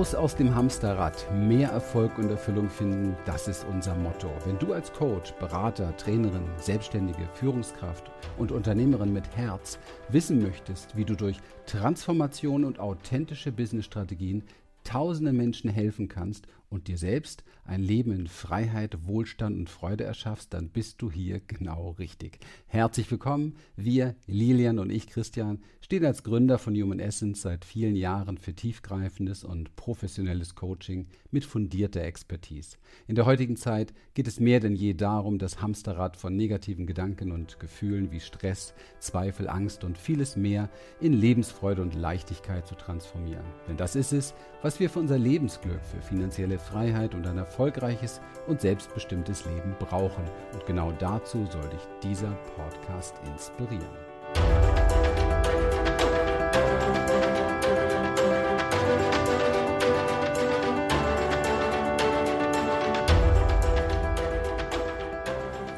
Raus aus dem Hamsterrad, mehr Erfolg und Erfüllung finden, das ist unser Motto. Wenn du als Coach, Berater, Trainerin, Selbstständige, Führungskraft und Unternehmerin mit Herz wissen möchtest, wie du durch Transformation und authentische Businessstrategien tausenden Menschen helfen kannst und dir selbst ein Leben in Freiheit, Wohlstand und Freude erschaffst, dann bist du hier genau richtig. Herzlich willkommen. Wir, Lilian und ich, Christian, stehen als Gründer von Human Essence seit vielen Jahren für tiefgreifendes und professionelles Coaching mit fundierter Expertise. In der heutigen Zeit geht es mehr denn je darum, das Hamsterrad von negativen Gedanken und Gefühlen wie Stress, Zweifel, Angst und vieles mehr in Lebensfreude und Leichtigkeit zu transformieren. Denn das ist es, was wir für unser Lebensglück, für finanzielle Freiheit und ein erfolgreiches und selbstbestimmtes Leben brauchen. Und genau dazu soll dich dieser Podcast inspirieren.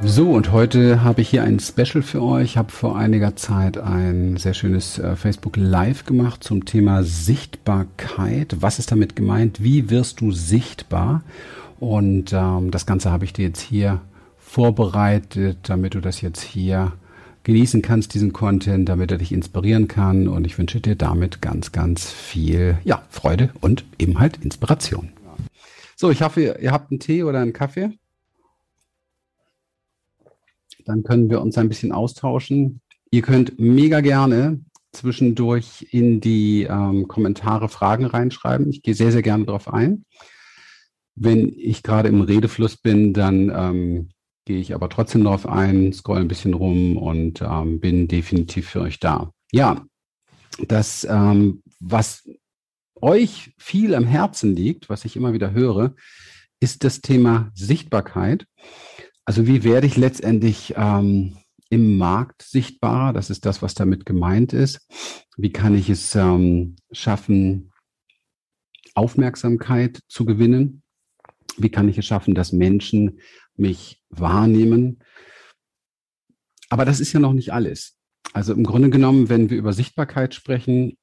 So, und heute habe ich hier ein Special für euch. Ich habe vor einiger Zeit ein sehr schönes äh, Facebook Live gemacht zum Thema Sichtbarkeit. Was ist damit gemeint? Wie wirst du sichtbar? Und ähm, das Ganze habe ich dir jetzt hier vorbereitet, damit du das jetzt hier genießen kannst, diesen Content, damit er dich inspirieren kann. Und ich wünsche dir damit ganz, ganz viel ja, Freude und eben halt Inspiration. So, ich hoffe, ihr habt einen Tee oder einen Kaffee. Dann können wir uns ein bisschen austauschen. Ihr könnt mega gerne zwischendurch in die ähm, Kommentare Fragen reinschreiben. Ich gehe sehr, sehr gerne darauf ein. Wenn ich gerade im Redefluss bin, dann ähm, gehe ich aber trotzdem darauf ein, scroll ein bisschen rum und ähm, bin definitiv für euch da. Ja, das, ähm, was euch viel am Herzen liegt, was ich immer wieder höre, ist das Thema Sichtbarkeit. Also wie werde ich letztendlich ähm, im Markt sichtbarer? Das ist das, was damit gemeint ist. Wie kann ich es ähm, schaffen, Aufmerksamkeit zu gewinnen? Wie kann ich es schaffen, dass Menschen mich wahrnehmen? Aber das ist ja noch nicht alles. Also im Grunde genommen, wenn wir über Sichtbarkeit sprechen,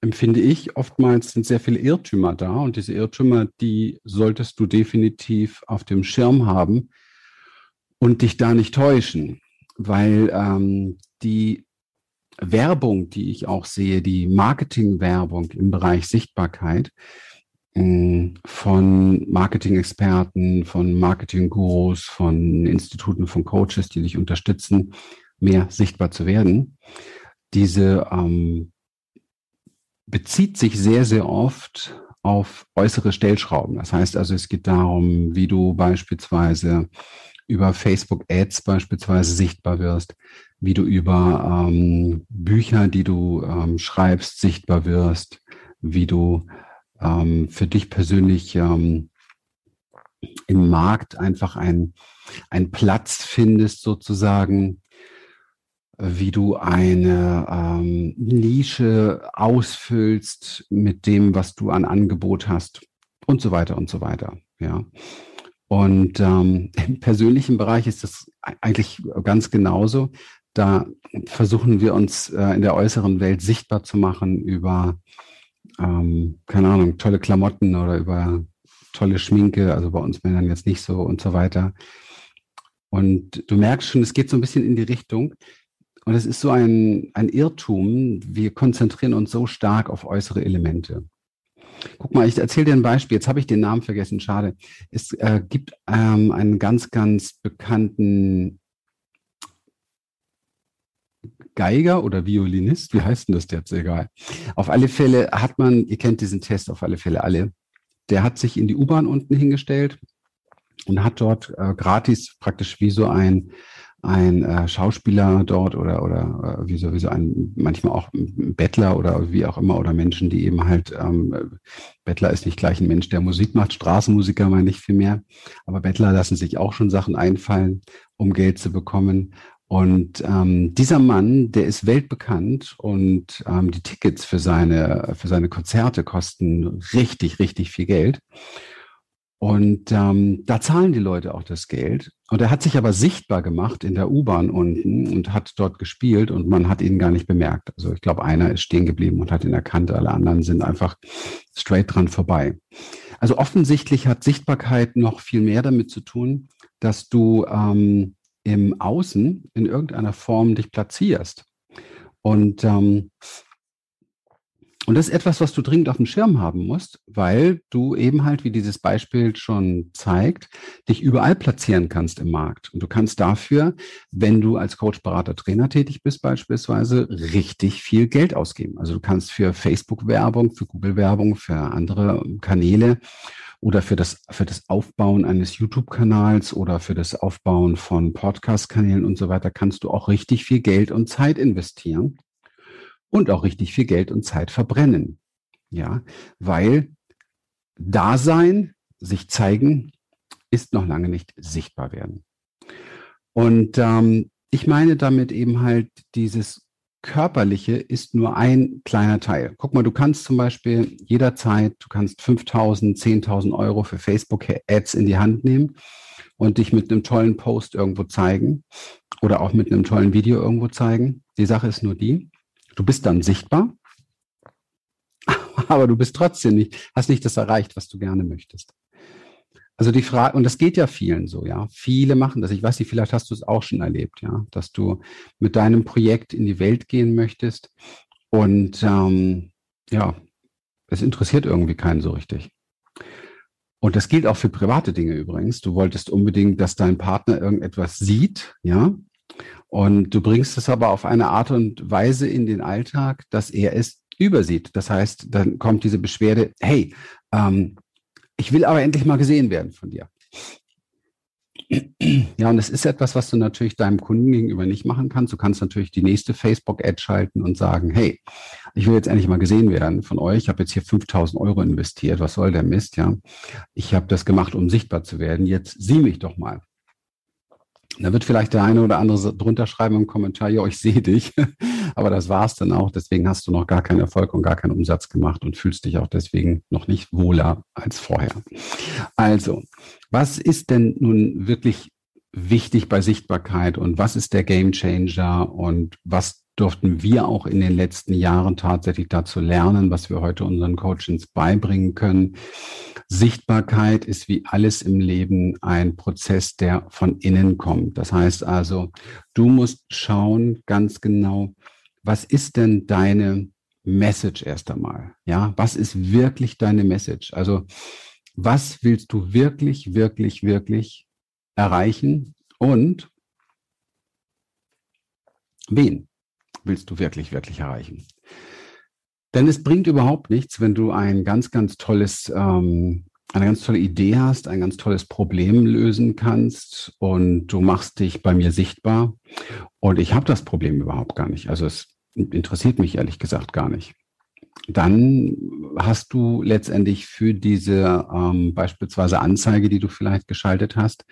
empfinde ich, oftmals sind sehr viele Irrtümer da und diese Irrtümer, die solltest du definitiv auf dem Schirm haben, und dich da nicht täuschen, weil ähm, die Werbung, die ich auch sehe, die Marketingwerbung im Bereich Sichtbarkeit von Marketing-Experten, von Marketing-Gurus, von Instituten, von Coaches, die dich unterstützen, mehr sichtbar zu werden, diese ähm, bezieht sich sehr, sehr oft auf äußere Stellschrauben. Das heißt also, es geht darum, wie du beispielsweise über Facebook Ads beispielsweise sichtbar wirst, wie du über ähm, Bücher, die du ähm, schreibst, sichtbar wirst, wie du ähm, für dich persönlich ähm, im Markt einfach ein, ein Platz findest sozusagen, wie du eine ähm, Nische ausfüllst mit dem, was du an Angebot hast und so weiter und so weiter. Ja. Und ähm, im persönlichen Bereich ist das eigentlich ganz genauso. Da versuchen wir uns äh, in der äußeren Welt sichtbar zu machen über, ähm, keine Ahnung, tolle Klamotten oder über tolle Schminke, also bei uns Männern jetzt nicht so und so weiter. Und du merkst schon, es geht so ein bisschen in die Richtung. Und es ist so ein, ein Irrtum. Wir konzentrieren uns so stark auf äußere Elemente. Guck mal, ich erzähle dir ein Beispiel. Jetzt habe ich den Namen vergessen, schade. Es äh, gibt ähm, einen ganz, ganz bekannten Geiger oder Violinist, wie heißt denn das jetzt? Egal. Auf alle Fälle hat man, ihr kennt diesen Test auf alle Fälle alle, der hat sich in die U-Bahn unten hingestellt und hat dort äh, gratis praktisch wie so ein ein äh, Schauspieler dort oder oder äh, wie so wie so ein manchmal auch ein Bettler oder wie auch immer oder Menschen, die eben halt ähm, Bettler ist nicht gleich ein Mensch, der Musik macht, Straßenmusiker meine ich viel mehr, aber Bettler lassen sich auch schon Sachen einfallen, um Geld zu bekommen. Und ähm, dieser Mann, der ist weltbekannt und ähm, die Tickets für seine für seine Konzerte kosten richtig richtig viel Geld. Und ähm, da zahlen die Leute auch das Geld. Und er hat sich aber sichtbar gemacht in der U-Bahn unten und hat dort gespielt und man hat ihn gar nicht bemerkt. Also ich glaube, einer ist stehen geblieben und hat ihn erkannt, alle anderen sind einfach straight dran vorbei. Also offensichtlich hat Sichtbarkeit noch viel mehr damit zu tun, dass du ähm, im Außen in irgendeiner Form dich platzierst. Und ähm, und das ist etwas, was du dringend auf dem Schirm haben musst, weil du eben halt, wie dieses Beispiel schon zeigt, dich überall platzieren kannst im Markt. Und du kannst dafür, wenn du als Coach, Berater, Trainer tätig bist beispielsweise, richtig viel Geld ausgeben. Also du kannst für Facebook-Werbung, für Google-Werbung, für andere Kanäle oder für das, für das Aufbauen eines YouTube-Kanals oder für das Aufbauen von Podcast-Kanälen und so weiter, kannst du auch richtig viel Geld und Zeit investieren und auch richtig viel Geld und Zeit verbrennen. Ja, weil Dasein, sich zeigen, ist noch lange nicht sichtbar werden. Und ähm, ich meine damit eben halt dieses Körperliche ist nur ein kleiner Teil. Guck mal, du kannst zum Beispiel jederzeit, du kannst 5.000, 10.000 Euro für Facebook-Ads in die Hand nehmen und dich mit einem tollen Post irgendwo zeigen oder auch mit einem tollen Video irgendwo zeigen. Die Sache ist nur die, Du bist dann sichtbar, aber du bist trotzdem nicht, hast nicht das erreicht, was du gerne möchtest. Also die Frage, und das geht ja vielen so, ja. Viele machen das. Ich weiß nicht, vielleicht hast du es auch schon erlebt, ja, dass du mit deinem Projekt in die Welt gehen möchtest und ähm, ja, es interessiert irgendwie keinen so richtig. Und das gilt auch für private Dinge übrigens. Du wolltest unbedingt, dass dein Partner irgendetwas sieht, ja, und du bringst es aber auf eine Art und Weise in den Alltag, dass er es übersieht. Das heißt, dann kommt diese Beschwerde, hey, ähm, ich will aber endlich mal gesehen werden von dir. Ja, und das ist etwas, was du natürlich deinem Kunden gegenüber nicht machen kannst. Du kannst natürlich die nächste Facebook-Ad schalten und sagen, hey, ich will jetzt endlich mal gesehen werden von euch. Ich habe jetzt hier 5000 Euro investiert. Was soll der Mist, ja? Ich habe das gemacht, um sichtbar zu werden. Jetzt sieh mich doch mal. Da wird vielleicht der eine oder andere drunter schreiben im Kommentar, ja, ich sehe dich. Aber das war's dann auch. Deswegen hast du noch gar keinen Erfolg und gar keinen Umsatz gemacht und fühlst dich auch deswegen noch nicht wohler als vorher. Also, was ist denn nun wirklich wichtig bei Sichtbarkeit und was ist der Game Changer und was durften wir auch in den letzten Jahren tatsächlich dazu lernen, was wir heute unseren Coachings beibringen können. Sichtbarkeit ist wie alles im Leben ein Prozess, der von innen kommt. Das heißt also, du musst schauen ganz genau, was ist denn deine Message erst einmal? Ja, was ist wirklich deine Message? Also, was willst du wirklich, wirklich, wirklich erreichen und wen? Willst du wirklich, wirklich erreichen? Denn es bringt überhaupt nichts, wenn du ein ganz, ganz tolles, ähm, eine ganz tolle Idee hast, ein ganz tolles Problem lösen kannst und du machst dich bei mir sichtbar und ich habe das Problem überhaupt gar nicht. Also es interessiert mich ehrlich gesagt gar nicht. Dann hast du letztendlich für diese ähm, beispielsweise Anzeige, die du vielleicht geschaltet hast,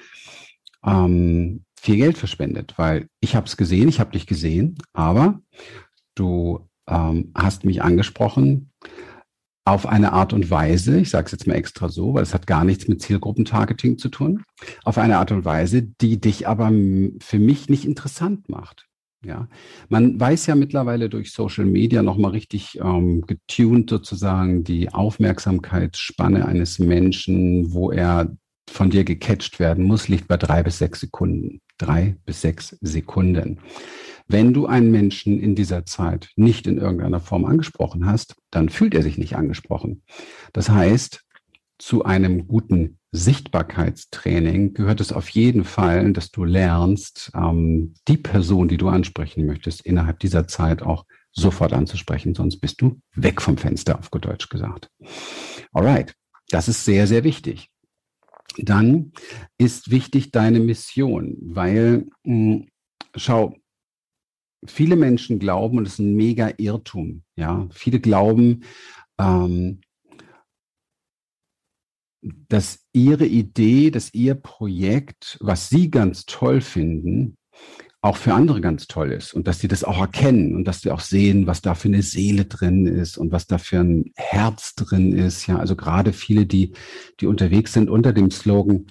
ähm, viel Geld verschwendet, weil ich habe es gesehen, ich habe dich gesehen, aber du ähm, hast mich angesprochen auf eine Art und Weise, ich sage es jetzt mal extra so, weil es hat gar nichts mit Zielgruppentargeting zu tun, auf eine Art und Weise, die dich aber für mich nicht interessant macht. Ja, man weiß ja mittlerweile durch Social Media nochmal richtig ähm, getuned sozusagen die Aufmerksamkeitsspanne eines Menschen, wo er von dir gecatcht werden muss, liegt bei drei bis sechs Sekunden drei bis sechs Sekunden. Wenn du einen Menschen in dieser Zeit nicht in irgendeiner Form angesprochen hast, dann fühlt er sich nicht angesprochen. Das heißt, zu einem guten Sichtbarkeitstraining gehört es auf jeden Fall, dass du lernst, ähm, die Person, die du ansprechen möchtest, innerhalb dieser Zeit auch sofort anzusprechen, sonst bist du weg vom Fenster, auf gut Deutsch gesagt. Alright, das ist sehr, sehr wichtig dann ist wichtig deine Mission, weil hm, schau, viele Menschen glauben, und es ist ein mega Irrtum, ja, viele glauben, ähm, dass ihre Idee, dass ihr Projekt, was sie ganz toll finden, auch für andere ganz toll ist und dass sie das auch erkennen und dass sie auch sehen, was da für eine Seele drin ist und was da für ein Herz drin ist. Ja, also gerade viele, die, die unterwegs sind unter dem Slogan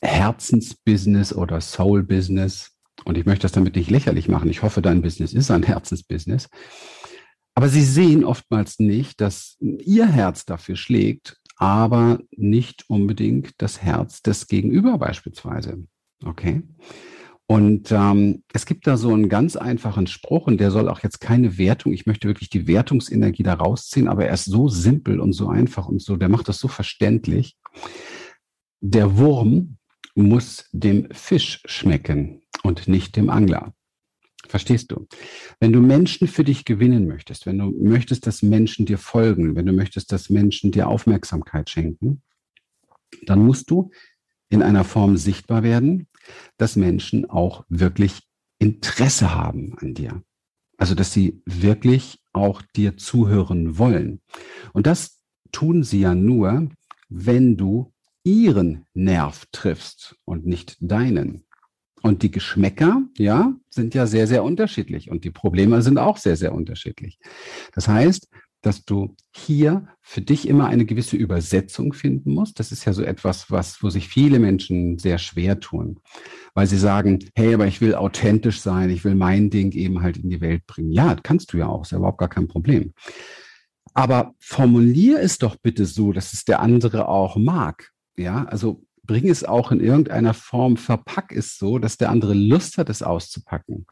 Herzensbusiness oder Soul Business. Und ich möchte das damit nicht lächerlich machen. Ich hoffe, dein Business ist ein Herzensbusiness. Aber sie sehen oftmals nicht, dass ihr Herz dafür schlägt, aber nicht unbedingt das Herz des Gegenüber beispielsweise. Okay. Und ähm, es gibt da so einen ganz einfachen Spruch und der soll auch jetzt keine Wertung, ich möchte wirklich die Wertungsenergie da rausziehen, aber er ist so simpel und so einfach und so, der macht das so verständlich. Der Wurm muss dem Fisch schmecken und nicht dem Angler. Verstehst du? Wenn du Menschen für dich gewinnen möchtest, wenn du möchtest, dass Menschen dir folgen, wenn du möchtest, dass Menschen dir Aufmerksamkeit schenken, dann musst du in einer Form sichtbar werden, dass Menschen auch wirklich Interesse haben an dir. Also, dass sie wirklich auch dir zuhören wollen. Und das tun sie ja nur, wenn du ihren Nerv triffst und nicht deinen. Und die Geschmäcker, ja, sind ja sehr, sehr unterschiedlich. Und die Probleme sind auch sehr, sehr unterschiedlich. Das heißt, dass du hier für dich immer eine gewisse Übersetzung finden musst. Das ist ja so etwas, was, wo sich viele Menschen sehr schwer tun, weil sie sagen, hey, aber ich will authentisch sein, ich will mein Ding eben halt in die Welt bringen. Ja, kannst du ja auch, ist ja überhaupt gar kein Problem. Aber formulier es doch bitte so, dass es der andere auch mag. Ja, also bring es auch in irgendeiner Form, verpack es so, dass der andere Lust hat, es auszupacken.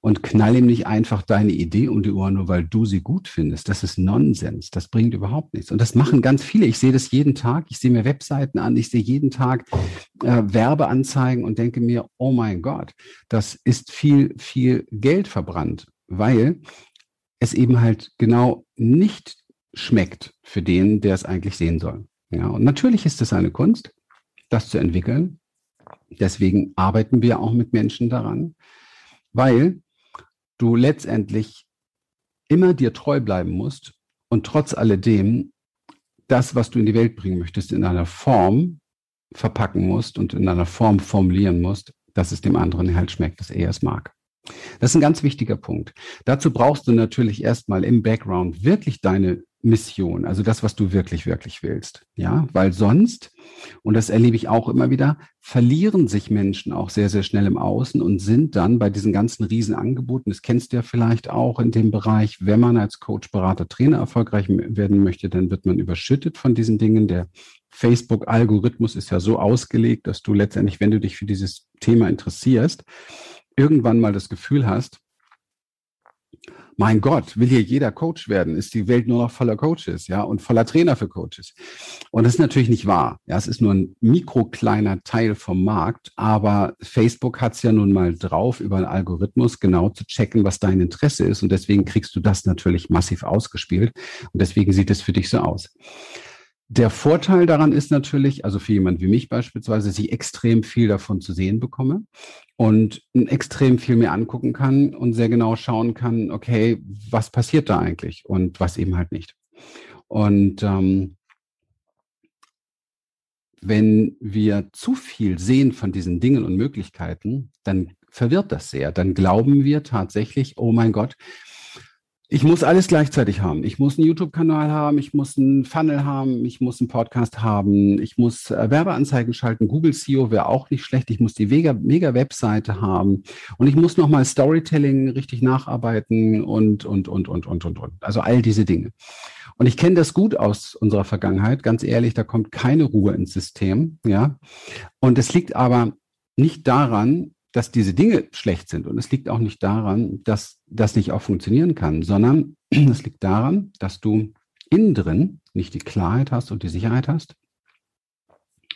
Und knall ihm nicht einfach deine Idee um die Ohren, nur weil du sie gut findest. Das ist Nonsens. Das bringt überhaupt nichts. Und das machen ganz viele. Ich sehe das jeden Tag. Ich sehe mir Webseiten an. Ich sehe jeden Tag äh, Werbeanzeigen und denke mir, oh mein Gott, das ist viel, viel Geld verbrannt, weil es eben halt genau nicht schmeckt für den, der es eigentlich sehen soll. Ja, und natürlich ist es eine Kunst das zu entwickeln. Deswegen arbeiten wir auch mit Menschen daran, weil du letztendlich immer dir treu bleiben musst und trotz alledem das, was du in die Welt bringen möchtest, in einer Form verpacken musst und in einer Form formulieren musst, dass es dem anderen halt schmeckt, dass er es mag. Das ist ein ganz wichtiger Punkt. Dazu brauchst du natürlich erstmal im Background wirklich deine Mission, also das, was du wirklich, wirklich willst. Ja, weil sonst, und das erlebe ich auch immer wieder, verlieren sich Menschen auch sehr, sehr schnell im Außen und sind dann bei diesen ganzen Riesenangeboten, das kennst du ja vielleicht auch in dem Bereich, wenn man als Coach, Berater, Trainer erfolgreich werden möchte, dann wird man überschüttet von diesen Dingen. Der Facebook-Algorithmus ist ja so ausgelegt, dass du letztendlich, wenn du dich für dieses Thema interessierst, irgendwann mal das Gefühl hast, mein Gott, will hier jeder Coach werden? Ist die Welt nur noch voller Coaches, ja, und voller Trainer für Coaches? Und das ist natürlich nicht wahr. Ja, es ist nur ein mikrokleiner Teil vom Markt, aber Facebook hat es ja nun mal drauf, über einen Algorithmus genau zu checken, was dein Interesse ist. Und deswegen kriegst du das natürlich massiv ausgespielt. Und deswegen sieht es für dich so aus. Der Vorteil daran ist natürlich, also für jemand wie mich beispielsweise, dass ich extrem viel davon zu sehen bekomme und extrem viel mir angucken kann und sehr genau schauen kann, okay, was passiert da eigentlich und was eben halt nicht. Und ähm, wenn wir zu viel sehen von diesen Dingen und Möglichkeiten, dann verwirrt das sehr. Dann glauben wir tatsächlich, oh mein Gott, ich muss alles gleichzeitig haben. Ich muss einen YouTube-Kanal haben, ich muss einen Funnel haben, ich muss einen Podcast haben, ich muss äh, Werbeanzeigen schalten. Google SEO wäre auch nicht schlecht. Ich muss die Mega-Webseite haben und ich muss nochmal Storytelling richtig nacharbeiten und, und, und, und, und, und, und. Also all diese Dinge. Und ich kenne das gut aus unserer Vergangenheit. Ganz ehrlich, da kommt keine Ruhe ins System. Ja. Und es liegt aber nicht daran, dass diese Dinge schlecht sind. Und es liegt auch nicht daran, dass das nicht auch funktionieren kann, sondern es liegt daran, dass du innen drin nicht die Klarheit hast und die Sicherheit hast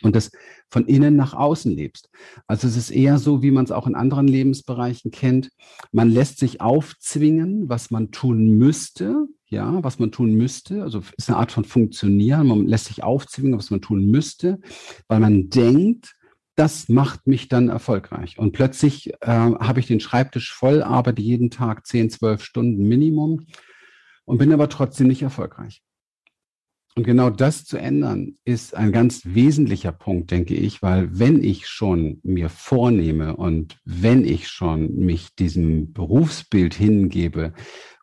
und das von innen nach außen lebst. Also es ist eher so, wie man es auch in anderen Lebensbereichen kennt. Man lässt sich aufzwingen, was man tun müsste, ja, was man tun müsste. Also ist eine Art von Funktionieren. Man lässt sich aufzwingen, was man tun müsste, weil man denkt, das macht mich dann erfolgreich. Und plötzlich äh, habe ich den Schreibtisch voll, arbeite jeden Tag 10, 12 Stunden Minimum und bin aber trotzdem nicht erfolgreich. und genau das zu ändern, ist ein ganz wesentlicher Punkt, denke ich, weil wenn ich schon mir vornehme und wenn ich schon mich diesem Berufsbild hingebe,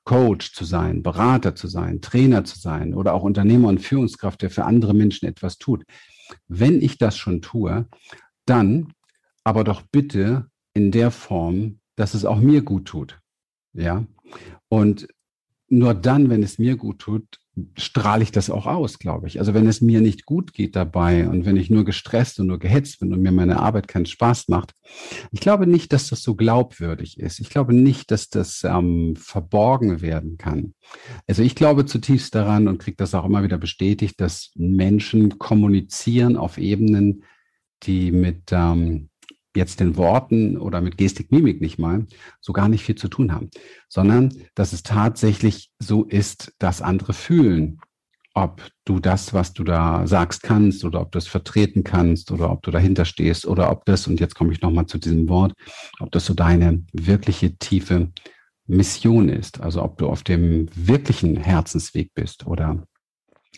Coach zu sein, Berater zu sein, Trainer zu sein oder auch Unternehmer und Führungskraft, der für andere Menschen etwas tut, wenn ich das schon tue, dann aber doch bitte in der Form, dass es auch mir gut tut. Ja. Und nur dann, wenn es mir gut tut, strahle ich das auch aus, glaube ich. Also wenn es mir nicht gut geht dabei und wenn ich nur gestresst und nur gehetzt bin und mir meine Arbeit keinen Spaß macht, ich glaube nicht, dass das so glaubwürdig ist. Ich glaube nicht, dass das ähm, verborgen werden kann. Also ich glaube zutiefst daran und kriege das auch immer wieder bestätigt, dass Menschen kommunizieren auf Ebenen, die mit ähm, jetzt den Worten oder mit Gestik, Mimik nicht mal so gar nicht viel zu tun haben, sondern dass es tatsächlich so ist, dass andere fühlen, ob du das, was du da sagst, kannst oder ob du es vertreten kannst oder ob du dahinter stehst oder ob das, und jetzt komme ich nochmal zu diesem Wort, ob das so deine wirkliche tiefe Mission ist, also ob du auf dem wirklichen Herzensweg bist oder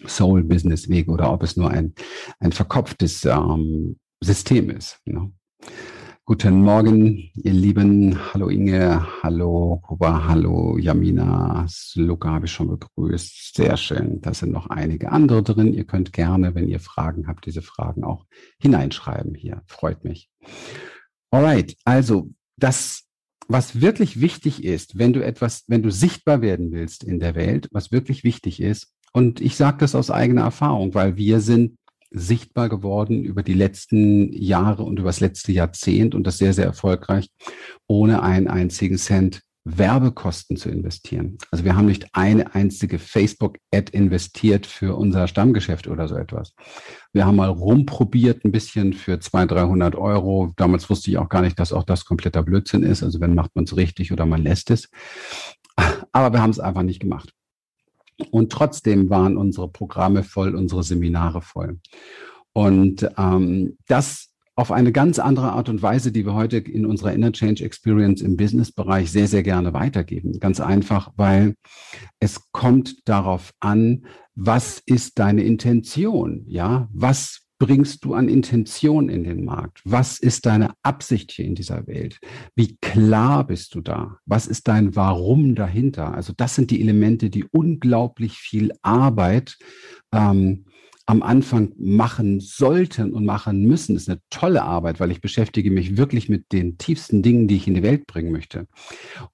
Soul-Business-Weg oder ob es nur ein, ein verkopftes ähm, System ist. Ne? Guten Morgen, ihr Lieben. Hallo Inge, hallo Kuba, hallo Jamina. Luca habe ich schon begrüßt. Sehr schön. Da sind noch einige andere drin. Ihr könnt gerne, wenn ihr Fragen habt, diese Fragen auch hineinschreiben hier. Freut mich. Alright, also das, was wirklich wichtig ist, wenn du etwas, wenn du sichtbar werden willst in der Welt, was wirklich wichtig ist, und ich sage das aus eigener Erfahrung, weil wir sind sichtbar geworden über die letzten Jahre und über das letzte Jahrzehnt und das sehr, sehr erfolgreich, ohne einen einzigen Cent Werbekosten zu investieren. Also wir haben nicht eine einzige Facebook-Ad investiert für unser Stammgeschäft oder so etwas. Wir haben mal rumprobiert ein bisschen für 200, 300 Euro. Damals wusste ich auch gar nicht, dass auch das kompletter Blödsinn ist. Also wenn macht man es richtig oder man lässt es. Aber wir haben es einfach nicht gemacht. Und trotzdem waren unsere Programme voll, unsere Seminare voll. Und ähm, das auf eine ganz andere Art und Weise, die wir heute in unserer Inner Change Experience im Business-Bereich sehr, sehr gerne weitergeben. Ganz einfach, weil es kommt darauf an, was ist deine Intention? Ja, was bringst du an Intention in den Markt? Was ist deine Absicht hier in dieser Welt? Wie klar bist du da? Was ist dein Warum dahinter? Also das sind die Elemente, die unglaublich viel Arbeit ähm, am Anfang machen sollten und machen müssen. Das ist eine tolle Arbeit, weil ich beschäftige mich wirklich mit den tiefsten Dingen, die ich in die Welt bringen möchte.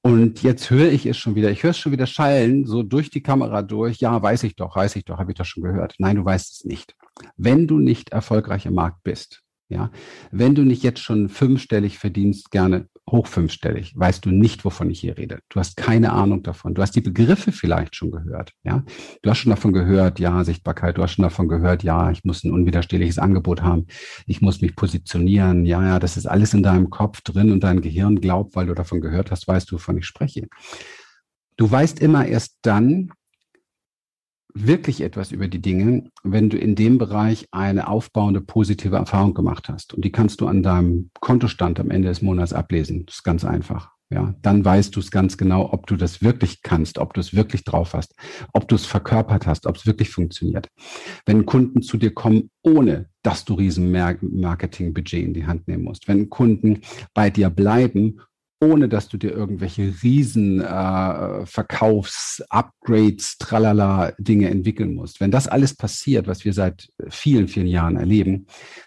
Und jetzt höre ich es schon wieder. Ich höre es schon wieder schallen, so durch die Kamera durch. Ja, weiß ich doch, weiß ich doch, habe ich doch schon gehört. Nein, du weißt es nicht. Wenn du nicht erfolgreich im Markt bist, ja, wenn du nicht jetzt schon fünfstellig verdienst, gerne hoch fünfstellig, weißt du nicht, wovon ich hier rede. Du hast keine Ahnung davon. Du hast die Begriffe vielleicht schon gehört, ja. Du hast schon davon gehört, ja, Sichtbarkeit. Du hast schon davon gehört, ja, ich muss ein unwiderstehliches Angebot haben. Ich muss mich positionieren. Ja, ja, das ist alles in deinem Kopf drin und dein Gehirn glaubt, weil du davon gehört hast, weißt du, wovon ich spreche. Du weißt immer erst dann, wirklich etwas über die Dinge, wenn du in dem Bereich eine aufbauende positive Erfahrung gemacht hast. Und die kannst du an deinem Kontostand am Ende des Monats ablesen. Das ist ganz einfach. Ja, dann weißt du es ganz genau, ob du das wirklich kannst, ob du es wirklich drauf hast, ob du es verkörpert hast, ob es wirklich funktioniert. Wenn Kunden zu dir kommen, ohne dass du riesen Marketingbudget in die Hand nehmen musst, wenn Kunden bei dir bleiben, ohne dass du dir irgendwelche riesen äh, Verkaufs, Upgrades, tralala Dinge entwickeln musst. Wenn das alles passiert, was wir seit vielen, vielen Jahren erleben,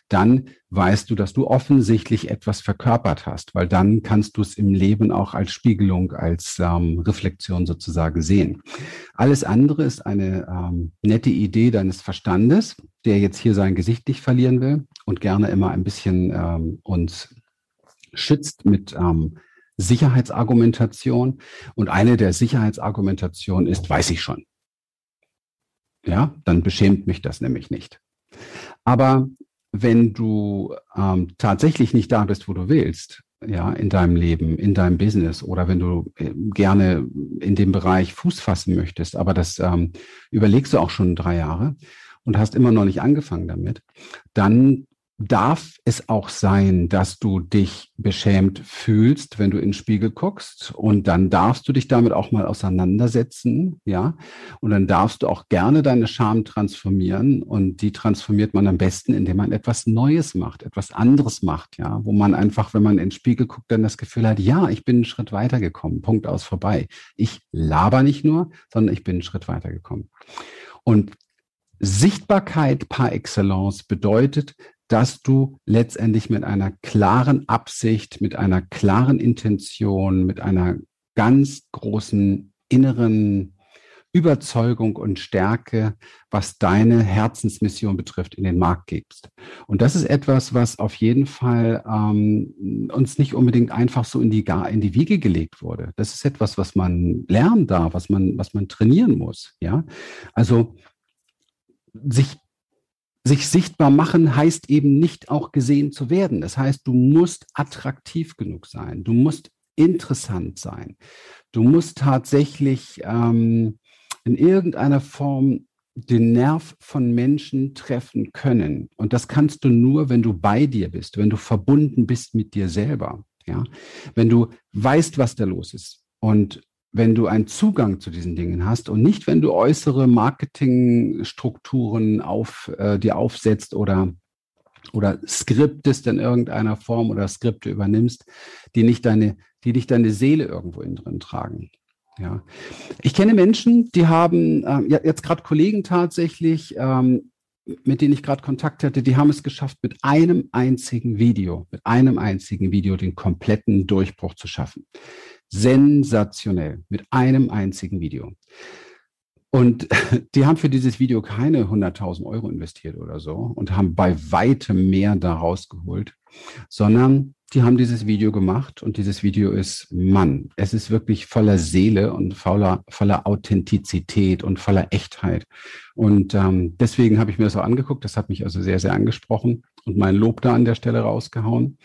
dann weißt du, dass du offensichtlich etwas verkörpert hast, weil dann kannst du es im Leben auch als Spiegelung, als ähm, Reflexion sozusagen sehen. Alles andere ist eine ähm, nette Idee deines Verstandes, der jetzt hier sein Gesicht nicht verlieren will und gerne immer ein bisschen ähm, uns schützt mit ähm, Sicherheitsargumentation. Und eine der Sicherheitsargumentationen ist, weiß ich schon. Ja, dann beschämt mich das nämlich nicht. Aber wenn du ähm, tatsächlich nicht da bist, wo du willst, ja, in deinem Leben, in deinem Business oder wenn du äh, gerne in dem Bereich Fuß fassen möchtest, aber das ähm, überlegst du auch schon drei Jahre und hast immer noch nicht angefangen damit, dann darf es auch sein, dass du dich beschämt fühlst, wenn du in den Spiegel guckst. Und dann darfst du dich damit auch mal auseinandersetzen, ja. Und dann darfst du auch gerne deine Scham transformieren. Und die transformiert man am besten, indem man etwas Neues macht, etwas anderes macht, ja. Wo man einfach, wenn man in den Spiegel guckt, dann das Gefühl hat, ja, ich bin einen Schritt weitergekommen. Punkt aus vorbei. Ich laber nicht nur, sondern ich bin einen Schritt weitergekommen. Und Sichtbarkeit par excellence bedeutet, dass du letztendlich mit einer klaren Absicht, mit einer klaren Intention, mit einer ganz großen inneren Überzeugung und Stärke, was deine Herzensmission betrifft, in den Markt gibst. Und das ist etwas, was auf jeden Fall ähm, uns nicht unbedingt einfach so in die, in die Wiege gelegt wurde. Das ist etwas, was man lernen darf, was man, was man trainieren muss. Ja, also sich sich sichtbar machen heißt eben nicht auch gesehen zu werden. Das heißt, du musst attraktiv genug sein. Du musst interessant sein. Du musst tatsächlich ähm, in irgendeiner Form den Nerv von Menschen treffen können. Und das kannst du nur, wenn du bei dir bist, wenn du verbunden bist mit dir selber. Ja, wenn du weißt, was da los ist und wenn du einen Zugang zu diesen Dingen hast und nicht, wenn du äußere Marketingstrukturen auf, äh, dir aufsetzt oder, oder skriptest in irgendeiner Form oder Skripte übernimmst, die nicht deine, die nicht deine Seele irgendwo in drin tragen. Ja. Ich kenne Menschen, die haben, äh, jetzt gerade Kollegen tatsächlich, ähm, mit denen ich gerade Kontakt hatte, die haben es geschafft, mit einem einzigen Video, mit einem einzigen Video den kompletten Durchbruch zu schaffen. Sensationell. Mit einem einzigen Video. Und die haben für dieses Video keine 100.000 Euro investiert oder so und haben bei weitem mehr daraus geholt, sondern die haben dieses Video gemacht und dieses Video ist, Mann, es ist wirklich voller Seele und voller, voller Authentizität und voller Echtheit. Und ähm, deswegen habe ich mir das auch angeguckt. Das hat mich also sehr, sehr angesprochen und mein Lob da an der Stelle rausgehauen.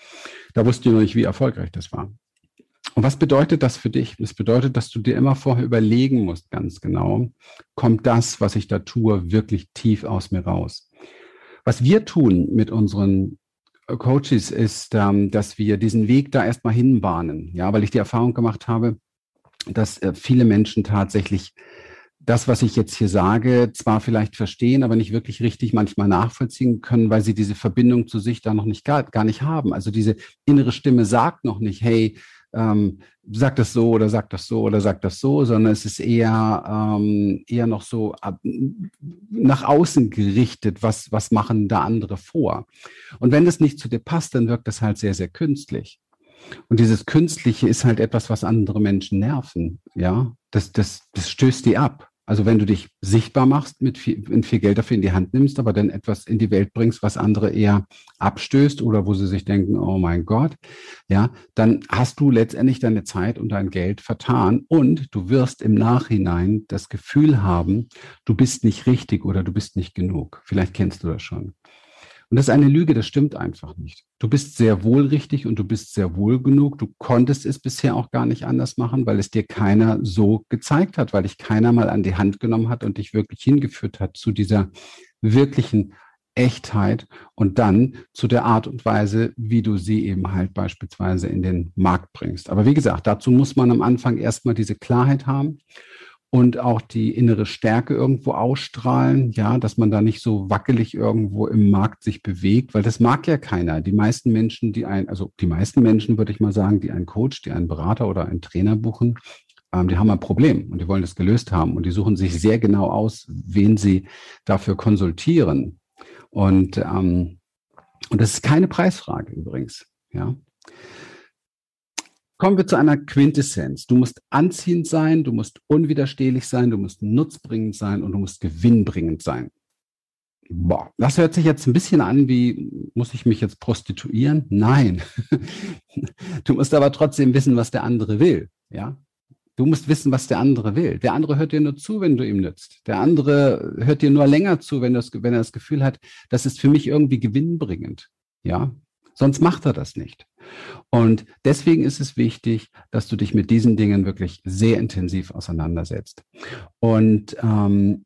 Da wusste ich noch nicht, wie erfolgreich das war. Und was bedeutet das für dich? Das bedeutet, dass du dir immer vorher überlegen musst, ganz genau, kommt das, was ich da tue, wirklich tief aus mir raus? Was wir tun mit unseren Coaches ist, ähm, dass wir diesen Weg da erstmal hinbahnen. Ja, weil ich die Erfahrung gemacht habe, dass äh, viele Menschen tatsächlich das, was ich jetzt hier sage, zwar vielleicht verstehen, aber nicht wirklich richtig manchmal nachvollziehen können, weil sie diese Verbindung zu sich da noch nicht gar, gar nicht haben. Also diese innere Stimme sagt noch nicht, hey, ähm, sagt das so oder sagt das so oder sagt das so, sondern es ist eher, ähm, eher noch so ab, nach außen gerichtet, was, was machen da andere vor. Und wenn das nicht zu dir passt, dann wirkt das halt sehr, sehr künstlich. Und dieses Künstliche ist halt etwas, was andere Menschen nerven. Ja, das, das, das stößt die ab. Also wenn du dich sichtbar machst, mit viel, viel Geld dafür in die Hand nimmst, aber dann etwas in die Welt bringst, was andere eher abstößt oder wo sie sich denken, oh mein Gott, ja, dann hast du letztendlich deine Zeit und dein Geld vertan und du wirst im Nachhinein das Gefühl haben, du bist nicht richtig oder du bist nicht genug. Vielleicht kennst du das schon. Und das ist eine Lüge, das stimmt einfach nicht. Du bist sehr wohl richtig und du bist sehr wohl genug. Du konntest es bisher auch gar nicht anders machen, weil es dir keiner so gezeigt hat, weil dich keiner mal an die Hand genommen hat und dich wirklich hingeführt hat zu dieser wirklichen Echtheit und dann zu der Art und Weise, wie du sie eben halt beispielsweise in den Markt bringst. Aber wie gesagt, dazu muss man am Anfang erstmal diese Klarheit haben und auch die innere Stärke irgendwo ausstrahlen, ja, dass man da nicht so wackelig irgendwo im Markt sich bewegt, weil das mag ja keiner. Die meisten Menschen, die ein, also die meisten Menschen würde ich mal sagen, die einen Coach, die einen Berater oder einen Trainer buchen, ähm, die haben ein Problem und die wollen das gelöst haben und die suchen sich sehr genau aus, wen sie dafür konsultieren. Und, ähm, und das ist keine Preisfrage übrigens, ja. Kommen wir zu einer Quintessenz. Du musst anziehend sein, du musst unwiderstehlich sein, du musst nutzbringend sein und du musst gewinnbringend sein. Boah, das hört sich jetzt ein bisschen an wie, muss ich mich jetzt prostituieren? Nein. Du musst aber trotzdem wissen, was der andere will. Ja. Du musst wissen, was der andere will. Der andere hört dir nur zu, wenn du ihm nützt. Der andere hört dir nur länger zu, wenn, wenn er das Gefühl hat, das ist für mich irgendwie gewinnbringend. Ja. Sonst macht er das nicht. Und deswegen ist es wichtig, dass du dich mit diesen Dingen wirklich sehr intensiv auseinandersetzt. Und ähm,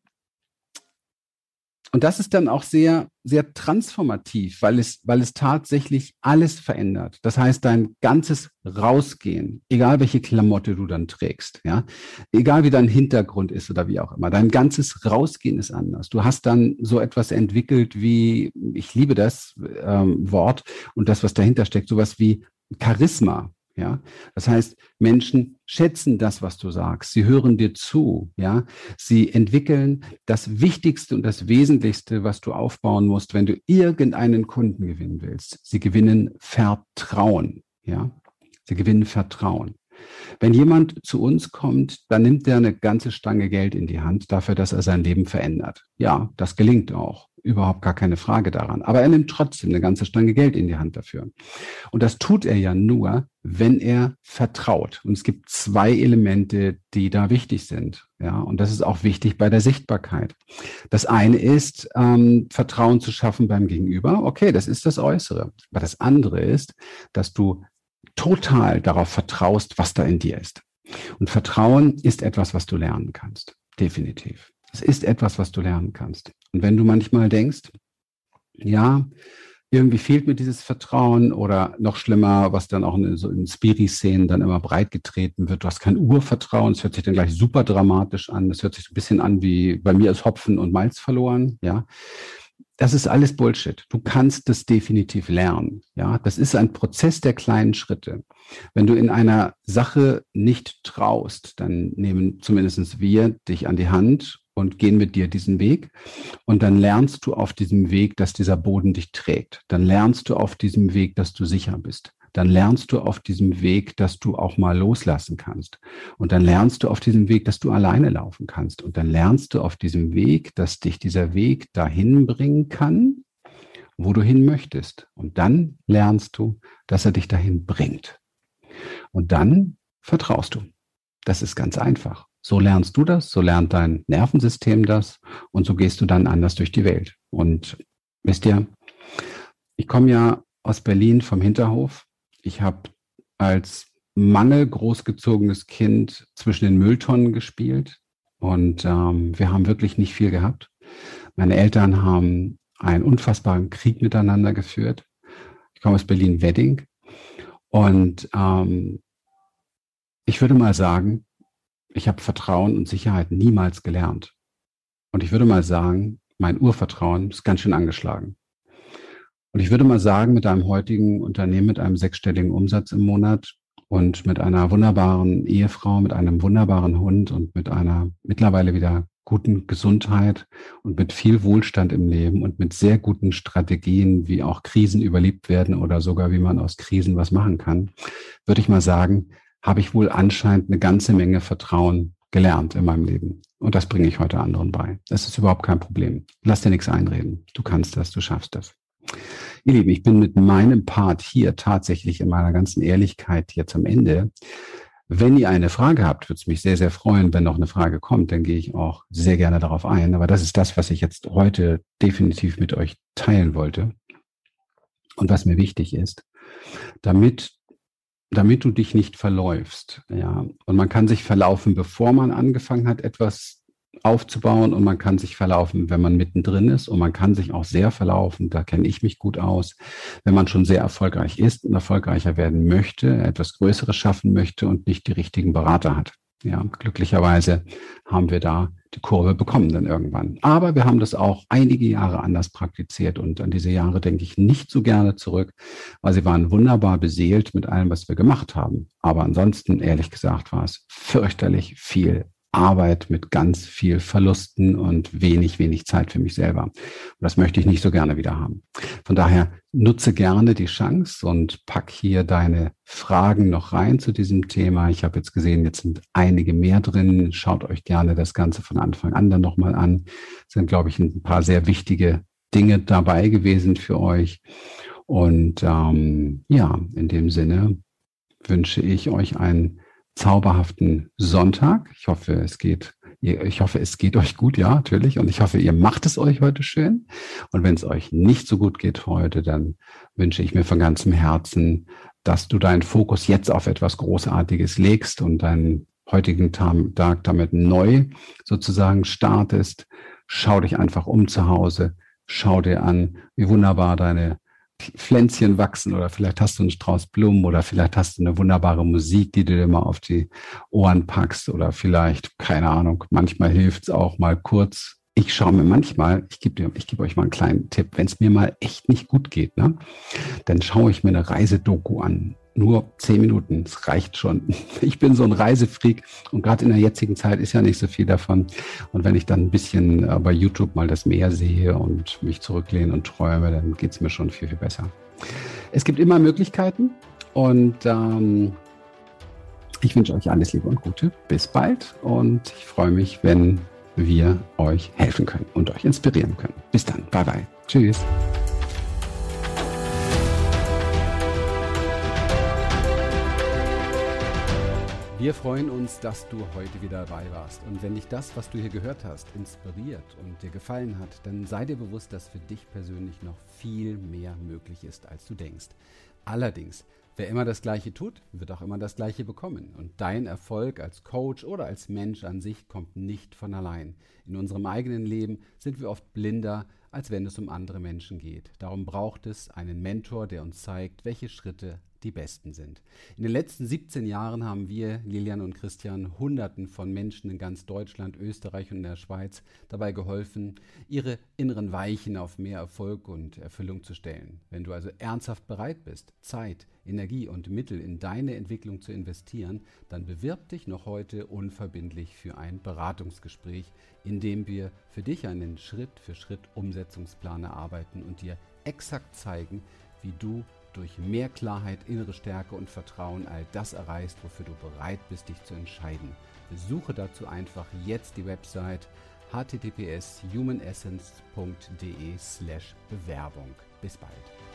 und das ist dann auch sehr, sehr transformativ, weil es, weil es tatsächlich alles verändert. Das heißt, dein ganzes Rausgehen, egal welche Klamotte du dann trägst, ja, egal wie dein Hintergrund ist oder wie auch immer, dein ganzes Rausgehen ist anders. Du hast dann so etwas entwickelt wie, ich liebe das ähm, Wort und das, was dahinter steckt, sowas wie Charisma. Ja, das heißt, Menschen schätzen das, was du sagst. Sie hören dir zu. Ja, sie entwickeln das Wichtigste und das Wesentlichste, was du aufbauen musst, wenn du irgendeinen Kunden gewinnen willst. Sie gewinnen Vertrauen. Ja, sie gewinnen Vertrauen. Wenn jemand zu uns kommt, dann nimmt er eine ganze Stange Geld in die Hand dafür, dass er sein Leben verändert. Ja, das gelingt auch. Überhaupt gar keine Frage daran. Aber er nimmt trotzdem eine ganze Stange Geld in die Hand dafür. Und das tut er ja nur, wenn er vertraut. Und es gibt zwei Elemente, die da wichtig sind. Ja, und das ist auch wichtig bei der Sichtbarkeit. Das eine ist, ähm, Vertrauen zu schaffen beim Gegenüber. Okay, das ist das Äußere. Aber das andere ist, dass du total darauf vertraust, was da in dir ist. Und Vertrauen ist etwas, was du lernen kannst. Definitiv. Es ist etwas, was du lernen kannst. Und wenn du manchmal denkst, ja, irgendwie fehlt mir dieses Vertrauen oder noch schlimmer, was dann auch in, so in Spiri-Szenen dann immer breit getreten wird. Du hast kein Urvertrauen. Es hört sich dann gleich super dramatisch an. Das hört sich ein bisschen an wie bei mir ist Hopfen und Malz verloren. Ja, das ist alles Bullshit. Du kannst das definitiv lernen. Ja, das ist ein Prozess der kleinen Schritte. Wenn du in einer Sache nicht traust, dann nehmen zumindest wir dich an die Hand und gehen mit dir diesen Weg. Und dann lernst du auf diesem Weg, dass dieser Boden dich trägt. Dann lernst du auf diesem Weg, dass du sicher bist dann lernst du auf diesem Weg, dass du auch mal loslassen kannst. Und dann lernst du auf diesem Weg, dass du alleine laufen kannst. Und dann lernst du auf diesem Weg, dass dich dieser Weg dahin bringen kann, wo du hin möchtest. Und dann lernst du, dass er dich dahin bringt. Und dann vertraust du. Das ist ganz einfach. So lernst du das, so lernt dein Nervensystem das und so gehst du dann anders durch die Welt. Und wisst ihr, ich komme ja aus Berlin vom Hinterhof ich habe als Mangel großgezogenes Kind zwischen den Mülltonnen gespielt und ähm, wir haben wirklich nicht viel gehabt. Meine Eltern haben einen unfassbaren Krieg miteinander geführt. Ich komme aus Berlin-Wedding und ähm, ich würde mal sagen, ich habe Vertrauen und Sicherheit niemals gelernt. Und ich würde mal sagen, mein Urvertrauen ist ganz schön angeschlagen. Und ich würde mal sagen, mit einem heutigen Unternehmen mit einem sechsstelligen Umsatz im Monat und mit einer wunderbaren Ehefrau, mit einem wunderbaren Hund und mit einer mittlerweile wieder guten Gesundheit und mit viel Wohlstand im Leben und mit sehr guten Strategien, wie auch Krisen überlebt werden oder sogar wie man aus Krisen was machen kann, würde ich mal sagen, habe ich wohl anscheinend eine ganze Menge Vertrauen gelernt in meinem Leben. Und das bringe ich heute anderen bei. Das ist überhaupt kein Problem. Lass dir nichts einreden. Du kannst das, du schaffst das. Ihr Lieben, ich bin mit meinem Part hier tatsächlich in meiner ganzen Ehrlichkeit jetzt am Ende. Wenn ihr eine Frage habt, würde es mich sehr, sehr freuen, wenn noch eine Frage kommt, dann gehe ich auch sehr gerne darauf ein. Aber das ist das, was ich jetzt heute definitiv mit euch teilen wollte und was mir wichtig ist, damit damit du dich nicht verläufst, ja. Und man kann sich verlaufen, bevor man angefangen hat, etwas aufzubauen und man kann sich verlaufen, wenn man mittendrin ist und man kann sich auch sehr verlaufen, da kenne ich mich gut aus, wenn man schon sehr erfolgreich ist und erfolgreicher werden möchte, etwas Größeres schaffen möchte und nicht die richtigen Berater hat. Ja, glücklicherweise haben wir da die Kurve bekommen dann irgendwann. Aber wir haben das auch einige Jahre anders praktiziert und an diese Jahre denke ich nicht so gerne zurück, weil sie waren wunderbar beseelt mit allem, was wir gemacht haben. Aber ansonsten, ehrlich gesagt, war es fürchterlich viel Arbeit mit ganz viel Verlusten und wenig, wenig Zeit für mich selber. Und das möchte ich nicht so gerne wieder haben. Von daher nutze gerne die Chance und pack hier deine Fragen noch rein zu diesem Thema. Ich habe jetzt gesehen, jetzt sind einige mehr drin. Schaut euch gerne das Ganze von Anfang an dann nochmal an. Es sind, glaube ich, ein paar sehr wichtige Dinge dabei gewesen für euch. Und ähm, ja, in dem Sinne wünsche ich euch einen zauberhaften Sonntag. Ich hoffe, es geht, ich hoffe, es geht euch gut, ja, natürlich. Und ich hoffe, ihr macht es euch heute schön. Und wenn es euch nicht so gut geht heute, dann wünsche ich mir von ganzem Herzen, dass du deinen Fokus jetzt auf etwas Großartiges legst und deinen heutigen Tag damit neu sozusagen startest. schau dich einfach um zu Hause, schau dir an, wie wunderbar deine Pflänzchen wachsen oder vielleicht hast du einen Strauß Blumen oder vielleicht hast du eine wunderbare Musik, die du dir mal auf die Ohren packst oder vielleicht, keine Ahnung, manchmal hilft es auch mal kurz. Ich schaue mir manchmal, ich gebe gebe euch mal einen kleinen Tipp, wenn es mir mal echt nicht gut geht, ne, dann schaue ich mir eine Reisedoku an nur zehn Minuten, das reicht schon. Ich bin so ein Reisefreak und gerade in der jetzigen Zeit ist ja nicht so viel davon. Und wenn ich dann ein bisschen äh, bei YouTube mal das Meer sehe und mich zurücklehne und träume, dann geht es mir schon viel, viel besser. Es gibt immer Möglichkeiten und ähm, ich wünsche euch alles Liebe und Gute. Bis bald und ich freue mich, wenn wir euch helfen können und euch inspirieren können. Bis dann. Bye bye. Tschüss. Wir freuen uns, dass du heute wieder dabei warst. Und wenn dich das, was du hier gehört hast, inspiriert und dir gefallen hat, dann sei dir bewusst, dass für dich persönlich noch viel mehr möglich ist, als du denkst. Allerdings, wer immer das Gleiche tut, wird auch immer das Gleiche bekommen. Und dein Erfolg als Coach oder als Mensch an sich kommt nicht von allein. In unserem eigenen Leben sind wir oft blinder, als wenn es um andere Menschen geht. Darum braucht es einen Mentor, der uns zeigt, welche Schritte die besten sind. In den letzten 17 Jahren haben wir, Lilian und Christian, Hunderten von Menschen in ganz Deutschland, Österreich und der Schweiz dabei geholfen, ihre inneren Weichen auf mehr Erfolg und Erfüllung zu stellen. Wenn du also ernsthaft bereit bist, Zeit, Energie und Mittel in deine Entwicklung zu investieren, dann bewirb dich noch heute unverbindlich für ein Beratungsgespräch, in dem wir für dich einen Schritt für Schritt Umsetzungsplan erarbeiten und dir exakt zeigen, wie du durch mehr Klarheit, innere Stärke und Vertrauen all das erreichst, wofür du bereit bist, dich zu entscheiden. Besuche dazu einfach jetzt die Website https humanessence.de slash Bewerbung. Bis bald.